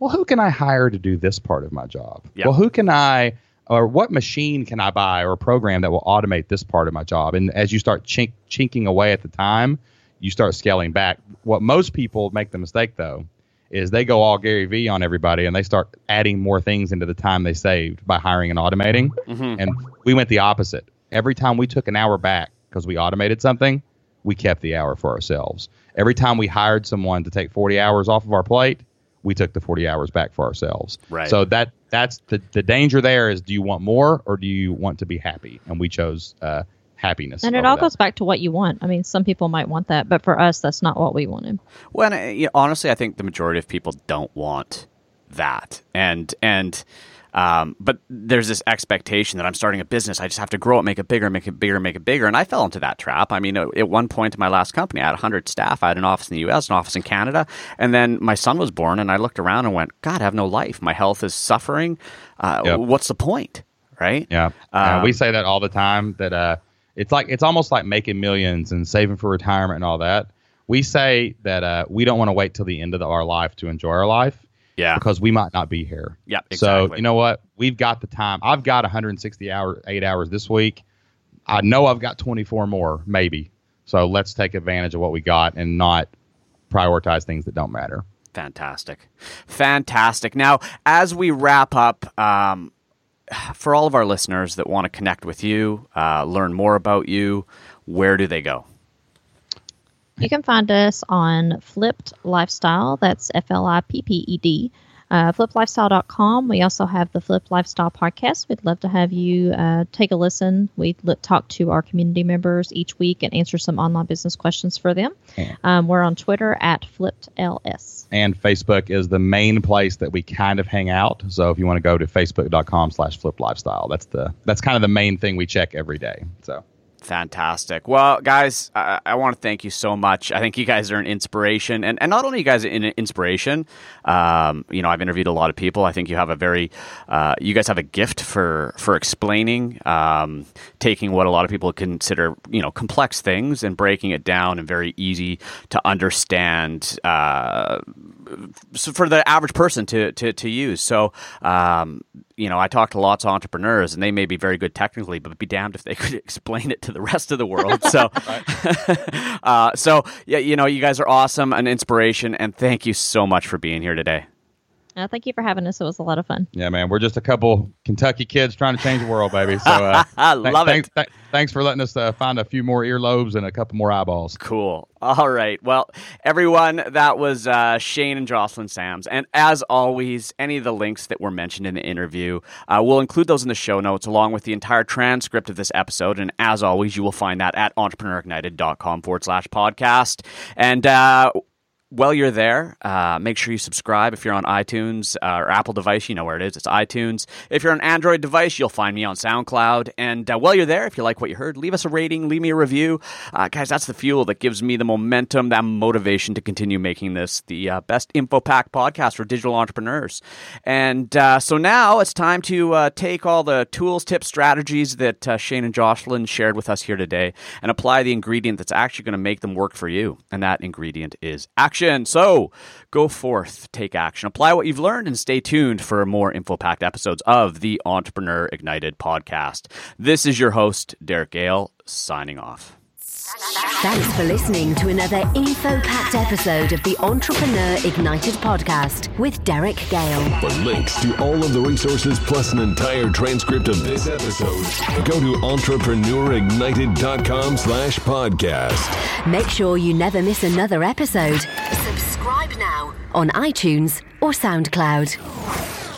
well, who can I hire to do this part of my job? Yeah. Well, who can I or what machine can I buy or program that will automate this part of my job? And as you start chink, chinking away at the time, you start scaling back. What most people make the mistake though is they go all Gary Vee on everybody and they start adding more things into the time they saved by hiring and automating. Mhm. And we went the opposite. Every time we took an hour back because we automated something, we kept the hour for ourselves. Every time we hired someone to take 40 hours off of our plate, we took the 40 hours back for ourselves. Right. So that that's the the danger there is do you want more or do you want to be happy? And we chose uh, happiness. And it all that. goes back to what you want. I mean, some people might want that, but for us, that's not what we wanted. Well, and, uh, you know, honestly, I think the majority of people don't want that, and and um, but there's this expectation that I'm starting a business. I just have to grow it, make it bigger, make it bigger, make it bigger. And I fell into that trap. I mean, at one point in my last company, I had 100 staff. I had an office in the U.S., an office in Canada, and then my son was born, and I looked around and went, "God, I have no life. My health is suffering. Uh, Yep. What's the point?" Right? Yeah, Uh, Um, we say that all the time. That uh, it's like it's almost like making millions and saving for retirement and all that. We say that uh, we don't want to wait till the end of the, our life to enjoy our life Yeah. because we might not be here. Yeah, So you know what? We've got the time. I've got 160 hour, eight hours this week. I know I've got 24 more, maybe. So let's take advantage of what we got and not prioritize things that don't matter. Fantastic. Fantastic. Now, as we wrap up, um, for all of our listeners that want to connect with you, uh, learn more about you, where do they go? You can find us on Flipped Lifestyle. That's F L I P P E D. Uh, flippedlifestyle.com. We also have the Flipped Lifestyle podcast. We'd love to have you uh, take a listen. We talk to our community members each week and answer some online business questions for them. Um, we're on Twitter at FlippedLS. And Facebook is the main place that we kind of hang out. So if you want to go to facebook.com slash flip lifestyle, that's the that's kind of the main thing we check every day. So Fantastic. Well, guys, I, I want to thank you so much. I think you guys are an inspiration, and, and not only you guys are an inspiration. Um, you know, I've interviewed a lot of people. I think you have a very, uh, you guys have a gift for for explaining, um, taking what a lot of people consider you know complex things and breaking it down and very easy to understand. Uh, for the average person to to, to use. So, um, you know, I talk to lots of entrepreneurs, and they may be very good technically, but be damned if they could explain it to the rest of the world. So, uh, so yeah, you know, you guys are awesome, an inspiration, and thank you so much for being here today. Uh, thank you for having us. It was a lot of fun. yeah, man, we're just a couple Kentucky kids trying to change the world, baby. So uh, I th- love thanks, it. th- thanks for letting us uh, find a few more earlobes and a couple more eyeballs. Cool. All right. Well, everyone, that was uh, Shane and Jocelyn Sams. And as always, any of the links that were mentioned in the interview, uh, we'll include those in the show notes along with the entire transcript of this episode. And as always, you will find that at entrepreneurignited.com forward slash podcast. And, uh, while you're there, uh, make sure you subscribe. If you're on iTunes uh, or Apple device, you know where it is. It's iTunes. If you're on Android device, you'll find me on SoundCloud. And uh, while you're there, if you like what you heard, leave us a rating, leave me a review. Uh, guys, that's the fuel that gives me the momentum, that motivation to continue making this the uh, best info pack podcast for digital entrepreneurs. And uh, so now it's time to take all the tools, tips, strategies that Shane and Jocelyn shared with us here today and apply the ingredient that's actually going to make them work for you. And that ingredient is action. Action. So go forth, take action, apply what you've learned, and stay tuned for more info packed episodes of the Entrepreneur Ignited podcast. This is your host, Derek Gehl, signing off. Thanks for listening to another info packed episode of the Entrepreneur Ignited podcast with Derek Gehl. For links to all of the resources plus an entire transcript of this episode, go to entrepreneurignited.com slash podcast. Make sure you never miss another episode. Subscribe now on iTunes or SoundCloud.